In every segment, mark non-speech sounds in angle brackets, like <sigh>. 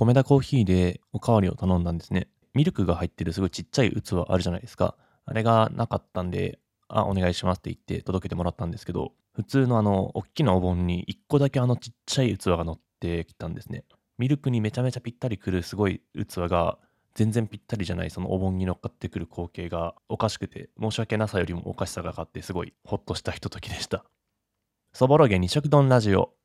米田コーヒーでおかわりを頼んだんですね。ミルクが入ってるすごいちっちゃい器あるじゃないですか。あれがなかったんで、あ、お願いしますって言って届けてもらったんですけど、普通のあの、大きなお盆に1個だけあのちっちゃい器が乗ってきたんですね。ミルクにめちゃめちゃぴったりくるすごい器が、全然ぴったりじゃないそのお盆に乗っかってくる光景がおかしくて、申し訳なさよりもおかしさが勝ってすごいホッとしたひとときでした。そぼろげ二色丼ラジオ。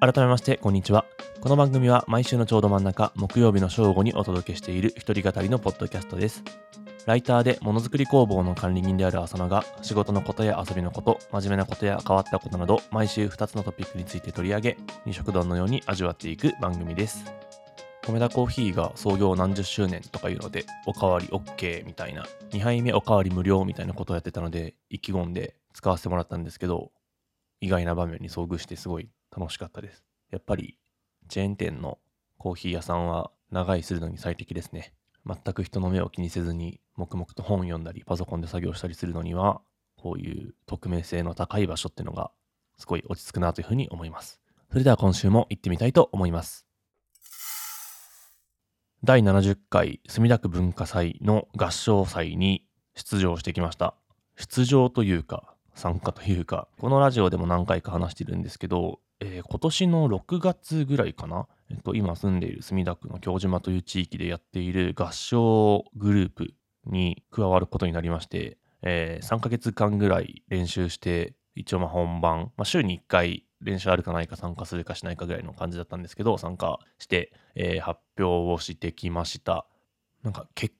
改めまして、こんにちは。この番組は毎週のちょうど真ん中、木曜日の正午にお届けしている一人語りのポッドキャストです。ライターでものづくり工房の管理人である浅野が、仕事のことや遊びのこと、真面目なことや変わったことなど、毎週2つのトピックについて取り上げ、二食丼のように味わっていく番組です。米田コーヒーが創業何十周年とかいうので、おかわり OK みたいな、2杯目おかわり無料みたいなことをやってたので、意気込んで使わせてもらったんですけど、意外な場面に遭遇してすごい楽しかったです。やっぱりチェーン店のコーヒー屋さんは長居するのに最適ですね。全く人の目を気にせずに黙々と本読んだりパソコンで作業したりするのにはこういう匿名性の高い場所っていうのがすごい落ち着くなというふうに思います。それでは今週も行ってみたいと思います。第70回墨田区文化祭の合唱祭に出場してきました。出場というか参加というか、このラジオでも何回か話してるんですけど、えー、今年の6月ぐらいかな、えっと、今住んでいる墨田区の京島という地域でやっている合唱グループに加わることになりまして、えー、3ヶ月間ぐらい練習して、一応まあ本番、まあ、週に1回練習あるかないか参加するかしないかぐらいの感じだったんですけど、参加して、えー、発表をしてきました。なんか結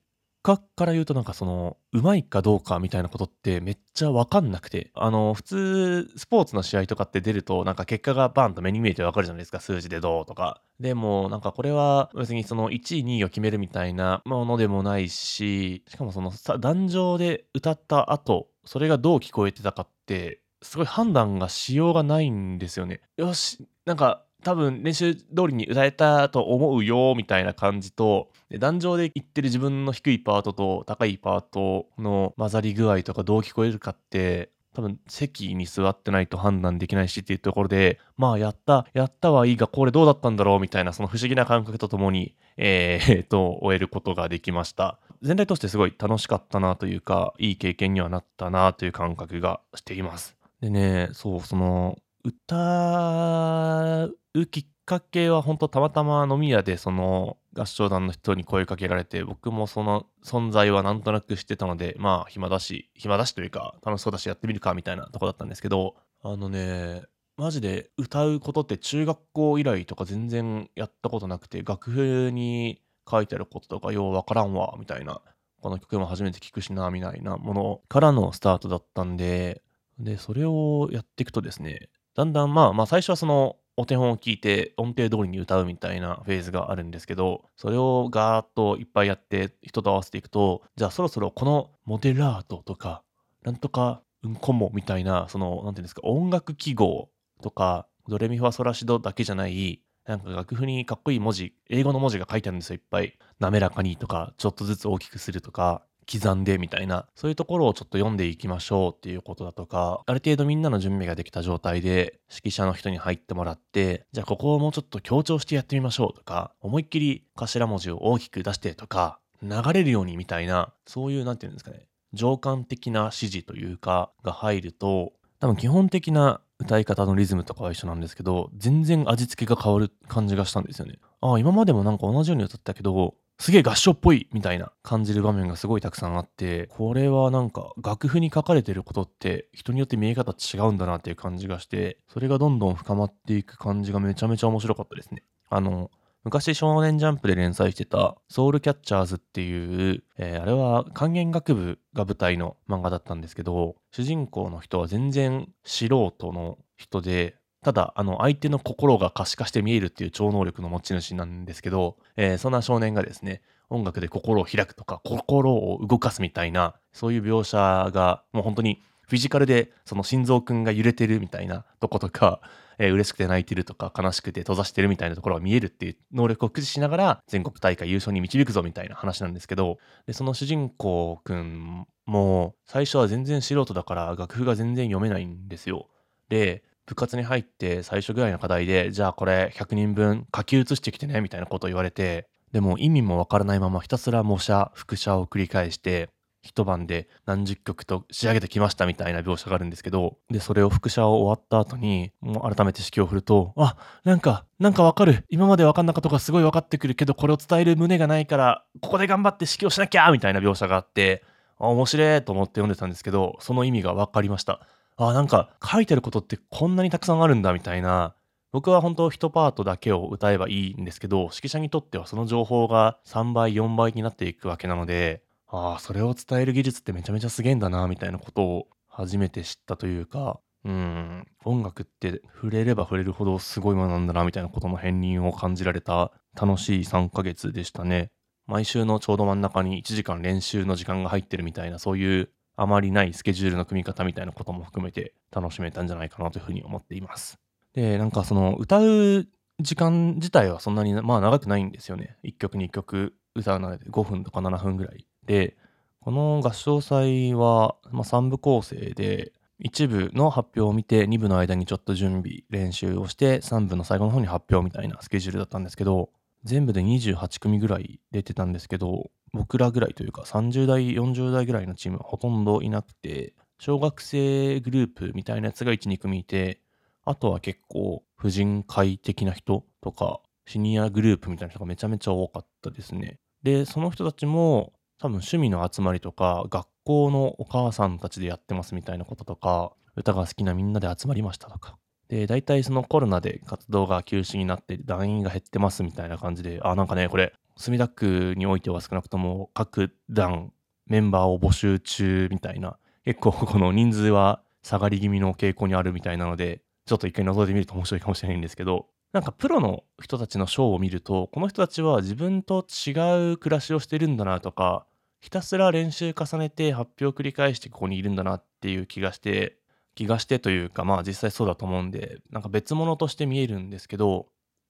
果から言うとなんかその、うまいかどうかみたいなことってめっちゃわかんなくて、あの、普通、スポーツの試合とかって出ると、なんか結果がバンと目に見えてわかるじゃないですか、数字でどうとか。でも、なんかこれは別にその1位、2位を決めるみたいなものでもないし、しかもそのさ、壇上で歌った後、それがどう聞こえてたかって、すごい判断がしようがないんですよね。よし、なんか多分練習通りに歌えたと思うよみたいな感じと壇上で言ってる自分の低いパートと高いパートの混ざり具合とかどう聞こえるかって多分席に座ってないと判断できないしっていうところでまあやったやったはいいがこれどうだったんだろうみたいなその不思議な感覚とともに <laughs> えー、と終えることができました。全体としてすごい楽しかったなというかいい経験にはなったなという感覚がしています。でねそうその歌うきっかけは本当たまたま飲み屋でその合唱団の人に声かけられて僕もその存在はなんとなく知ってたのでまあ暇だし暇だしというか楽しそうだしやってみるかみたいなとこだったんですけどあのねマジで歌うことって中学校以来とか全然やったことなくて楽譜に書いてあることとかようわからんわみたいなこの曲も初めて聴くしなみたいなものからのスタートだったんででそれをやっていくとですねだんだんまあまあ最初はそのお手本を聞いて音程通りに歌うみたいなフェーズがあるんですけど、それをガーッといっぱいやって人と合わせていくと、じゃあそろそろこのモデラートとか、なんとかうんこもみたいな、その、なんていうんですか、音楽記号とか、ドレミファソラシドだけじゃない、なんか楽譜にかっこいい文字、英語の文字が書いてあるんですよ、いっぱい。滑らかにとか、ちょっとずつ大きくするとか、刻んでみたいな、そういうところをちょっと読んでいきましょうっていうことだとか、ある程度みんなの準備ができた状態で、指揮者の人に入ってもらって、じゃあここをもうちょっと強調してやってみましょうとか、思いっきり頭文字を大きく出してとか、流れるようにみたいな、そういう、なんていうんですかね、情感的な指示というか、が入ると、多分基本的な歌い方のリズムとかは一緒なんですけど、全然味付けが変わる感じがしたんですよね。ああ、今までもなんか同じように歌ったけど、すげえ合唱っぽいみたいな感じる場面がすごいたくさんあって、これはなんか楽譜に書かれてることって人によって見え方違うんだなっていう感じがして、それがどんどん深まっていく感じがめちゃめちゃ面白かったですね。あの、昔少年ジャンプで連載してたソウルキャッチャーズっていう、えー、あれは管弦楽部が舞台の漫画だったんですけど、主人公の人は全然素人の人で、ただ、あの、相手の心が可視化して見えるっていう超能力の持ち主なんですけど、えー、そんな少年がですね、音楽で心を開くとか、心を動かすみたいな、そういう描写が、もう本当にフィジカルで、その心臓くんが揺れてるみたいなとことか、えー、嬉しくて泣いてるとか悲しくて閉ざしてるみたいなところが見えるっていう能力を駆使しながら全国大会優勝に導くぞみたいな話なんですけど、でその主人公くんも最初は全然素人だから楽譜が全然読めないんですよ。で、部活に入って最初ぐらいの課題で、じゃあこれ100人分書き写してきてねみたいなことを言われて、でも意味もわからないままひたすら模写、複写を繰り返して、一晩で何十曲と仕上げてきましたみたいな描写があるんですけど、で、それを複写を終わった後に、もう改めて指揮を振ると、あ、なんか、なんかわかる。今までわかんなかったことがすごいわかってくるけど、これを伝える胸がないから、ここで頑張って指揮をしなきゃみたいな描写があって、あ、面白いと思って読んでたんですけど、その意味がわかりました。あ、なんか書いてることってこんなにたくさんあるんだみたいな、僕は本当1パートだけを歌えばいいんですけど、指揮者にとってはその情報が3倍、4倍になっていくわけなので、ああ、それを伝える技術ってめちゃめちゃすげえんだな、みたいなことを初めて知ったというか、うん、音楽って触れれば触れるほどすごいものなんだな、みたいなことの片鱗を感じられた楽しい3ヶ月でしたね。毎週のちょうど真ん中に1時間練習の時間が入ってるみたいな、そういうあまりないスケジュールの組み方みたいなことも含めて楽しめたんじゃないかなというふうに思っています。で、なんかその歌う時間自体はそんなにまあ長くないんですよね。1曲2曲歌うので5分とか7分ぐらいで、この合唱祭は、まあ、3部構成で、1部の発表を見て、2部の間にちょっと準備、練習をして、3部の最後の方に発表みたいなスケジュールだったんですけど、全部で28組ぐらい出てたんですけど、僕らぐらいというか30代、40代ぐらいのチームはほとんどいなくて、小学生グループみたいなやつが1、2組いて、あとは結構婦人会的な人とか、シニアグループみたいな人がめちゃめちゃ多かったですね。で、その人たちも多分趣味の集まりとか、学校のお母さんたちでやってますみたいなこととか、歌が好きなみんなで集まりましたとか。で、大体そのコロナで活動が休止になって団員が減ってますみたいな感じで、あ、なんかね、これ、墨田区においては少なくとも各団メンバーを募集中みたいな、結構この人数は下がり気味の傾向にあるみたいなので、ちょっと一回覗いてみると面白いかもしれないんですけど、なんかプロの人たちのショーを見ると、この人たちは自分と違う暮らしをしてるんだなとか、ひたすら練習重ねて発表を繰り返してここにいるんだなっていう気がして、気がしてというか、まあ実際そうだと思うんで、なんか別物として見えるんですけど、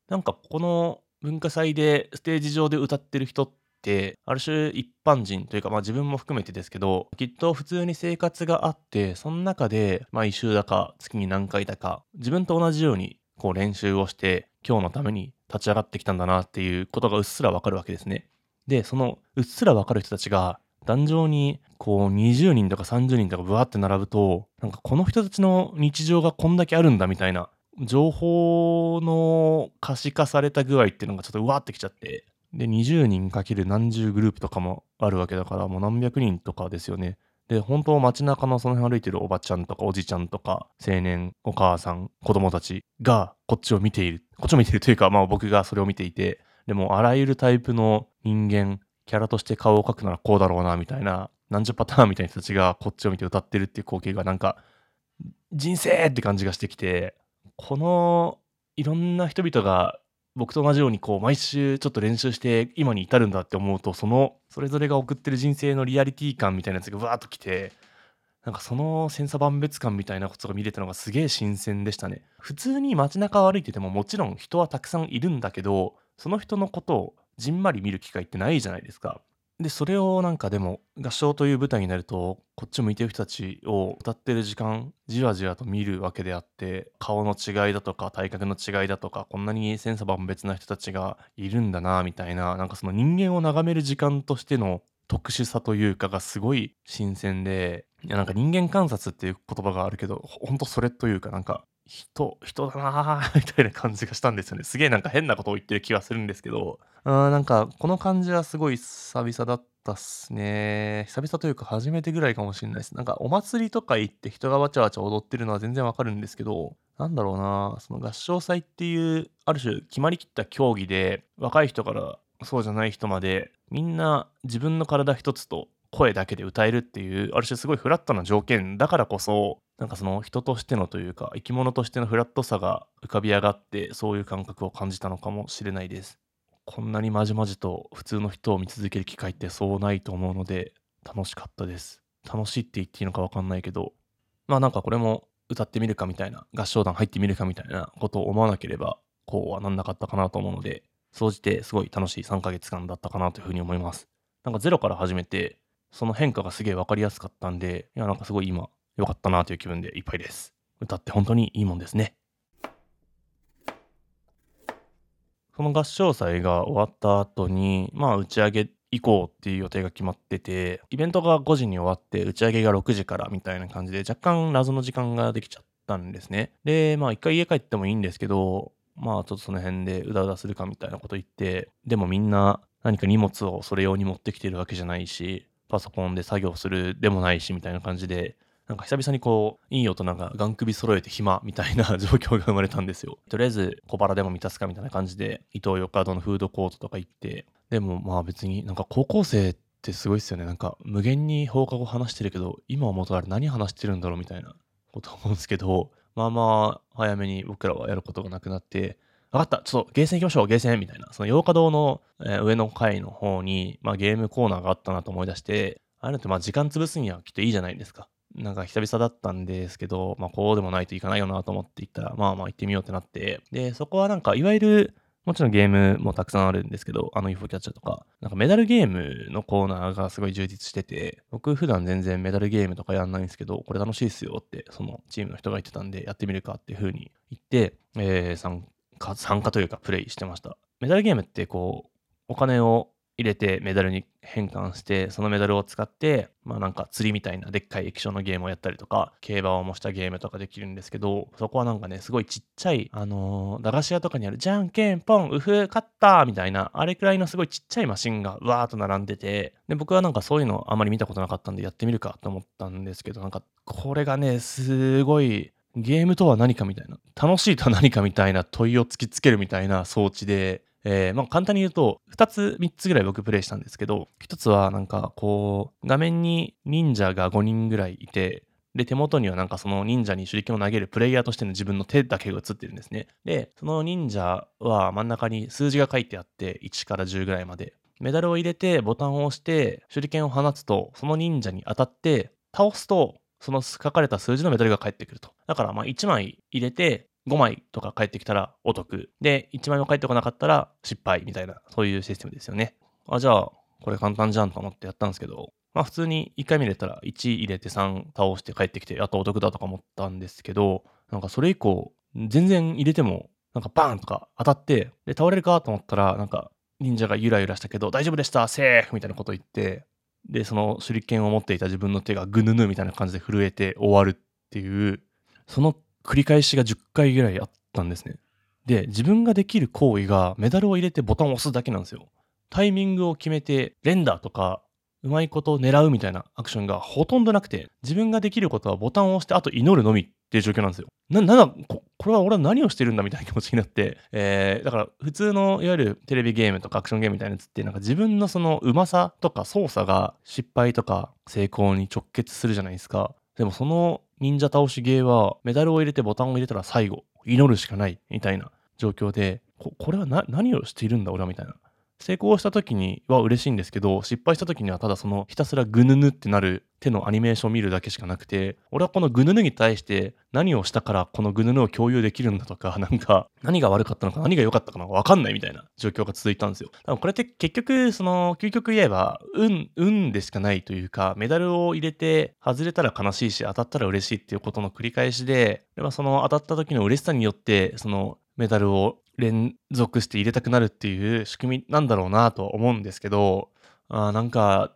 なんかこの文化祭でステージ上で歌ってる人って、ある種一般人というか、まあ自分も含めてですけど、きっと普通に生活があって、その中で、まあ一週だか月に何回だか、自分と同じようにこう練習をして今日のために立ち上がってきたんだなっていうことがうっすらわかるわけですね。で、そのうっすらわかる人たちが壇上にこう20人とか30人とかブワーって並ぶと、なんかこの人たちの日常がこんだけあるんだみたいな情報の可視化された具合っていうのがちょっとうわってきちゃって、で、20人かける何十グループとかもあるわけだから、もう何百人とかですよね。で、本当街中のその辺歩いてるおばちゃんとかおじちゃんとか青年、お母さん、子供たちがこっちを見ている。こっちを見ているというか、まあ僕がそれを見ていて、でもあらゆるタイプの人間、キャラとして顔を描くならこうだろうな、みたいな、何十パターンみたいな人たちがこっちを見て歌ってるっていう光景がなんか、人生って感じがしてきて、このいろんな人々が僕と同じようにこう毎週ちょっと練習して今に至るんだって思うとそのそれぞれが送ってる人生のリアリティ感みたいなやつがわーっときてなんかその千差万別感みたいなことが見れたのがすげえ新鮮でしたね。普通に街中を歩いててももちろん人はたくさんいるんだけどその人のことをじんまり見る機会ってないじゃないですか。で、それをなんかでも、合唱という舞台になると、こっち向いてる人たちを歌ってる時間、じわじわと見るわけであって、顔の違いだとか、体格の違いだとか、こんなに千差万別な人たちがいるんだな、みたいな、なんかその人間を眺める時間としての特殊さというかがすごい新鮮で、いやなんか人間観察っていう言葉があるけど、ほんとそれというかなんか、人、人だなー <laughs> みたいな感じがしたんですよね。すげえなんか変なことを言ってる気がするんですけど、うん、なんかこの感じはすごい久々だったっすね。久々というか初めてぐらいかもしれないです。なんかお祭りとか行って人がわちゃわちゃ踊ってるのは全然わかるんですけど、なんだろうな、その合唱祭っていう、ある種決まりきった競技で、若い人からそうじゃない人まで、みんな自分の体一つと声だけで歌えるっていう、ある種すごいフラットな条件だからこそ、なんかその人としてのというか、生き物としてのフラットさが浮かび上がって、そういう感覚を感じたのかもしれないです。こんなにまじまじと普通の人を見続ける機会ってそうないと思うので、楽しかったです。楽しいって言っていいのかわかんないけど、まあなんかこれも歌ってみるかみたいな、合唱団入ってみるかみたいなことを思わなければ、こうはなんなかったかなと思うので、総じてすごい楽しい3ヶ月間だったかなというふうに思います。なんかゼロから始めて、その変化がすげえ分かりやすかったんで、いや、なんかすごい今、良かったなという気分でいっぱいです。歌って本当にいいもんですね。その合唱祭が終わった後に、まあ打ち上げ行こうっていう予定が決まってて、イベントが5時に終わって、打ち上げが6時からみたいな感じで、若干謎の時間ができちゃったんですね。で、まあ一回家帰ってもいいんですけど、まあちょっとその辺でうだうだするかみたいなこと言って、でもみんな何か荷物をそれ用に持ってきてるわけじゃないし、パソコンで作業するでもないしみたいな感じで、なんか久々にこう、いい大人がガン首揃えて暇みたいな状況が生まれたんですよ。とりあえず小腹でも満たすかみたいな感じで、伊東洋華堂のフードコートとか行って、でもまあ別になんか高校生ってすごいっすよね。なんか無限に放課後話してるけど、今思うとあれ何話してるんだろうみたいなこと思うんですけど、まあまあ早めに僕らはやることがなくなって、分かった、ちょっとゲーセン行きましょう、ゲーセンみたいな。その洋華堂の、えー、上の階の方に、まあ、ゲームコーナーがあったなと思い出して、ああいうのってまあ時間潰すにはきっといいじゃないですか。なんか久々だったんですけど、まあこうでもないといかないよなと思って行ったら、まあまあ行ってみようってなって、で、そこはなんかいわゆる、もちろんゲームもたくさんあるんですけど、あの UFO キャッチャーとか、なんかメダルゲームのコーナーがすごい充実してて、僕普段全然メダルゲームとかやんないんですけど、これ楽しいっすよって、そのチームの人が言ってたんで、やってみるかっていう風に言って、えー、参、参加というかプレイしてました。メダルゲームってこう、お金を入れてメダルに変換して、そのメダルを使って、まあなんか釣りみたいなでっかい液晶のゲームをやったりとか、競馬を模したゲームとかできるんですけど、そこはなんかね、すごいちっちゃい、あのー、駄菓子屋とかにあるじゃんけんぽん、うふ、勝ったみたいな、あれくらいのすごいちっちゃいマシンがわーっと並んでて、で、僕はなんかそういうのあまり見たことなかったんでやってみるかと思ったんですけど、なんかこれがね、すごい、ゲームとは何かみたいな、楽しいとは何かみたいな問いを突きつけるみたいな装置で、えー、まあ簡単に言うと、2つ、3つぐらい僕プレイしたんですけど、1つはなんかこう、画面に忍者が5人ぐらいいて、で、手元にはなんかその忍者に手裏剣を投げるプレイヤーとしての自分の手だけが映ってるんですね。で、その忍者は真ん中に数字が書いてあって、1から10ぐらいまで。メダルを入れてボタンを押して手裏剣を放つと、その忍者に当たって倒すと、その書かれた数字のメダルが返ってくると。だからまあ1枚入れて5枚とか返ってきたらお得。で、1枚も返ってこなかったら失敗みたいな、そういうシステムですよね。あ、じゃあ、これ簡単じゃんと思ってやったんですけど、まあ普通に1回目入れたら1入れて3倒して帰ってきて、あとお得だとか思ったんですけど、なんかそれ以降、全然入れても、なんかバーンとか当たって、で、倒れるかと思ったら、なんか忍者がゆらゆらしたけど、大丈夫でしたセーフみたいなこと言って、で、その手裏剣を持っていた自分の手がぐぬぬみたいな感じで震えて終わるっていう、その繰り返しが10回ぐらいあったんですね。で、自分ができる行為がメダルを入れてボタンを押すだけなんですよ。タイミングを決めて、連打とか、うまいことを狙うみたいなアクションがほとんどなくて、自分ができることはボタンを押して、あと祈るのみっていう状況なんですよ。な、なんだ、ここれは俺は何をしてるんだみたいな気持ちになって、<laughs> えー、だから普通のいわゆるテレビゲームとかアクションゲームみたいなやつって、なんか自分のそのうまさとか操作が失敗とか成功に直結するじゃないですか。でもその忍者倒しゲーはメダルを入れてボタンを入れたら最後、祈るしかないみたいな状況で、ここれは何をしているんだ俺はみたいな。成功した時には嬉しいんですけど、失敗した時にはただそのひたすらぐぬぬってなる手のアニメーションを見るだけしかなくて、俺はこのぐぬぬに対して何をしたからこのぐぬぬを共有できるんだとか、なんか何が悪かったのか何が良かったかわかんないみたいな状況が続いたんですよ。多分これって結局、その究極言えば、運、運でしかないというか、メダルを入れて外れたら悲しいし、当たったら嬉しいっていうことの繰り返しで、でまその当たった時の嬉しさによって、そのメダルを連続して入れたくなるっていう仕組みなんだろうなと思うんですけど、あなんか、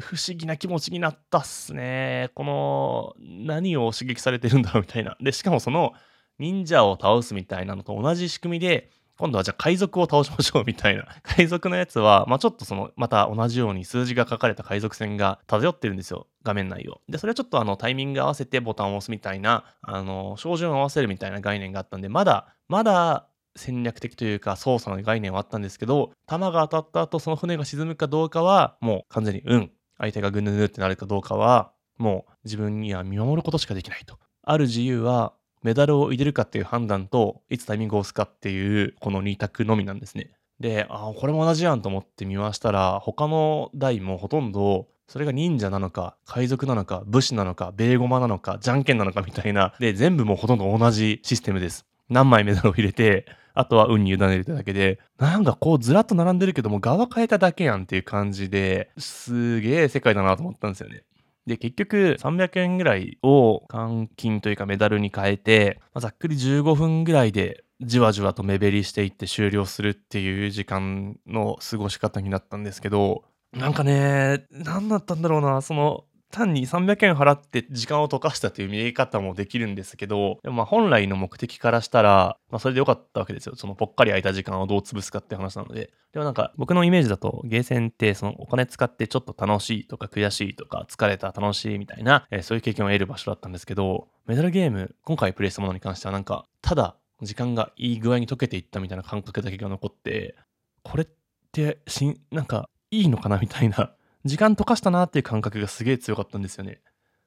不思議な気持ちになったっすね。この、何を刺激されてるんだろうみたいな。で、しかもその、忍者を倒すみたいなのと同じ仕組みで、今度はじゃあ海賊を倒しましょうみたいな。<laughs> 海賊のやつは、まあちょっとその、また同じように数字が書かれた海賊船が漂ってるんですよ。画面内を。で、それはちょっとあのタイミング合わせてボタンを押すみたいな、あの、照準を合わせるみたいな概念があったんで、まだ、まだ戦略的というか操作の概念はあったんですけど、弾が当たった後その船が沈むかどうかは、もう完全にうん。相手がぐぬぬってなるかどうかは、もう自分には見守ることしかできないと。ある自由は、メダルを入れるかっていう判断と、いつタイミングを押すかっていう、この2択のみなんですね。で、あこれも同じやんと思って見回したら、他の台もほとんどそれが忍者なのか、海賊なのか、武士なのか、ベーゴマなのか、じゃんけんなのかみたいな。で、全部もうほとんど同じシステムです。何枚メダルを入れて、あとは運に委ねるだけで、なんかこうずらっと並んでるけども、側変えただけやんっていう感じで、すげえ世界だなと思ったんですよね。で、結局300円ぐらいを換金というかメダルに変えて、まあ、ざっくり15分ぐらいでじわじわと目減りしていって終了するっていう時間の過ごし方になったんですけど、なんかね、何だったんだろうな、その、単に300円払って時間を溶かしたという見え方もできるんですけど、でもまあ本来の目的からしたら、まあそれでよかったわけですよ。そのぽっかり空いた時間をどう潰すかって話なので。でもなんか僕のイメージだとゲーセンってそのお金使ってちょっと楽しいとか悔しいとか疲れた楽しいみたいな、えー、そういう経験を得る場所だったんですけど、メダルゲーム、今回プレイしたものに関してはなんか、ただ時間がいい具合に溶けていったみたいな感覚だけが残って、これってしんなんかいいのかなみたいな、時間溶かしたなっていう感覚がすげえ強かったんですよね。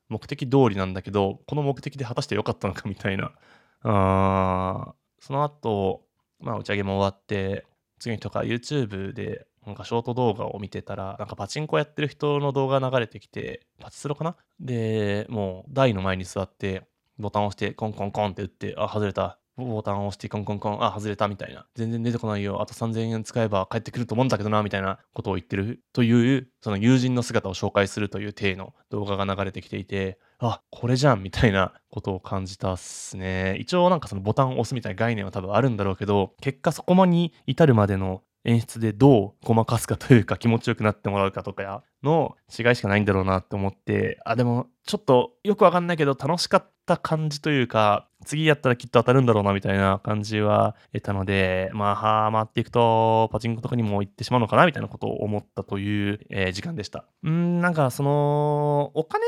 目的通りなんだけど、この目的で果たして良かったのかみたいな。<laughs> あその後、まあ打ち上げも終わって、次とか YouTube でなんかショート動画を見てたら、なんかパチンコやってる人の動画流れてきて、パチスロかな？で、もう台の前に座って、ボタンを押してコンコンコンって打って、あ、外れた。ボタンを押してコンコンコン、あ、外れたみたいな。全然出てこないよ。あと3000円使えば帰ってくると思うんだけどな、みたいなことを言ってるという、その友人の姿を紹介するという体の動画が流れてきていて、あ、これじゃんみたいなことを感じたっすね。一応なんかそのボタンを押すみたいな概念は多分あるんだろうけど、結果そこまに至るまでの演出でどうごまかすかというか気持ちよくなってもらうかとかの違いしかないんだろうなって思って、あ、でもちょっとよくわかんないけど楽しかった感じというか、次やったらきっと当たるんだろうなみたいな感じは得たので、まあ、はまっていくとパチンコとかにも行ってしまうのかなみたいなことを思ったという、えー、時間でした。うん、なんかその、お金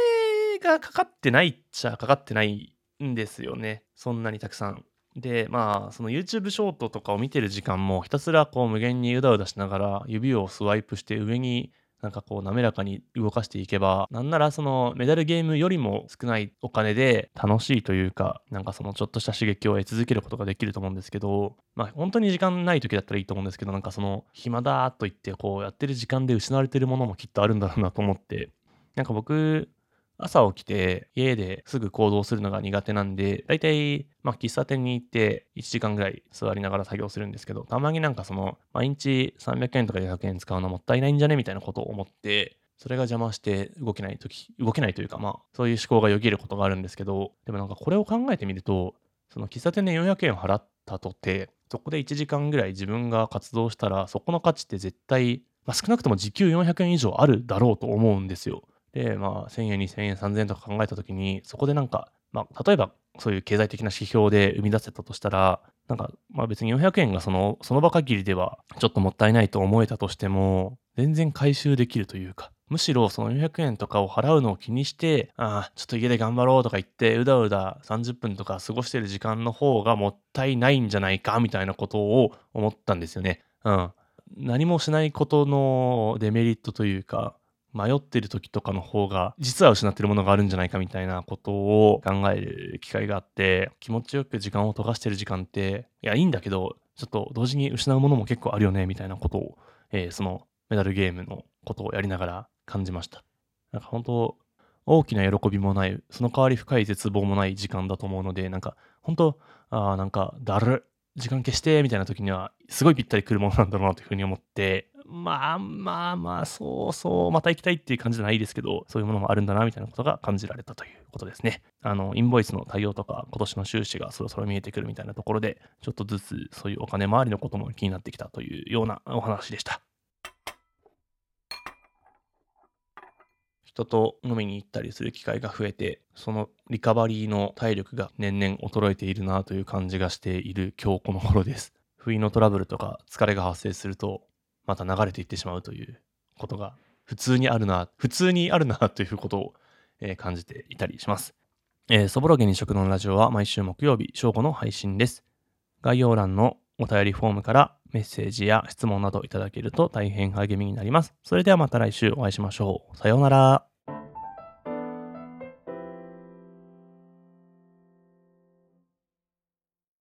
がかかってないっちゃかかってないんですよね。そんなにたくさん。で、まあ、その YouTube ショートとかを見てる時間もひたすらこう無限にうだうだしながら指をスワイプして上になんかこう滑らかに動かしていけば、なんならそのメダルゲームよりも少ないお金で楽しいというか、なんかそのちょっとした刺激を得続けることができると思うんですけど、まあ本当に時間ない時だったらいいと思うんですけど、なんかその暇だと言ってこうやってる時間で失われてるものもきっとあるんだろうなと思って、なんか僕、朝起きて家ですぐ行動するのが苦手なんで、だいたい、まあ、喫茶店に行って1時間ぐらい座りながら作業するんですけど、たまになんかその、毎日300円とか400円使うのもったいないんじゃねみたいなことを思って、それが邪魔して動けないとき、動けないというか、まあ、そういう思考がよぎることがあるんですけど、でもなんかこれを考えてみると、その喫茶店で400円払ったとて、そこで1時間ぐらい自分が活動したら、そこの価値って絶対、まあ、少なくとも時給400円以上あるだろうと思うんですよ。で、まあ、1000円、2000円、3000円とか考えたときに、そこでなんか、まあ、例えばそういう経済的な指標で生み出せたとしたら、なんか、まあ別に400円がその、その場限りではちょっともったいないと思えたとしても、全然回収できるというか、むしろその400円とかを払うのを気にして、ああ、ちょっと家で頑張ろうとか言って、うだうだ30分とか過ごしてる時間の方がもったいないんじゃないか、みたいなことを思ったんですよね。うん。何もしないことのデメリットというか、迷ってる時とかの方が実は失ってるものがあるんじゃないかみたいなことを考える機会があって気持ちよく時間を溶かしてる時間っていやいいんだけどちょっと同時に失うものも結構あるよねみたいなことを、えー、そのメダルゲームのことをやりながら感じました。なんか本当大きな喜びもないその代わり深い絶望もない時間だと思うのでなんか本当あなんかだる時間消してみたいな時にはすごいぴったりくるものなんだろうなというふうに思ってまあまあまあ、そうそう、また行きたいっていう感じじゃないですけど、そういうものもあるんだな、みたいなことが感じられたということですね。あの、インボイスの対応とか、今年の収支がそろそろ見えてくるみたいなところで、ちょっとずつそういうお金回りのことも気になってきたというようなお話でした。人と飲みに行ったりする機会が増えて、そのリカバリーの体力が年々衰えているなという感じがしている今日この頃です。不意のトラブルとか疲れが発生すると、また流れていってしまうということが普通にあるな、普通にあるなということを、えー、感じていたりします。えー、そぼろげに食のラジオは毎週木曜日正午の配信です。概要欄のお便りフォームからメッセージや質問などいただけると大変励みになります。それではまた来週お会いしましょう。さようなら。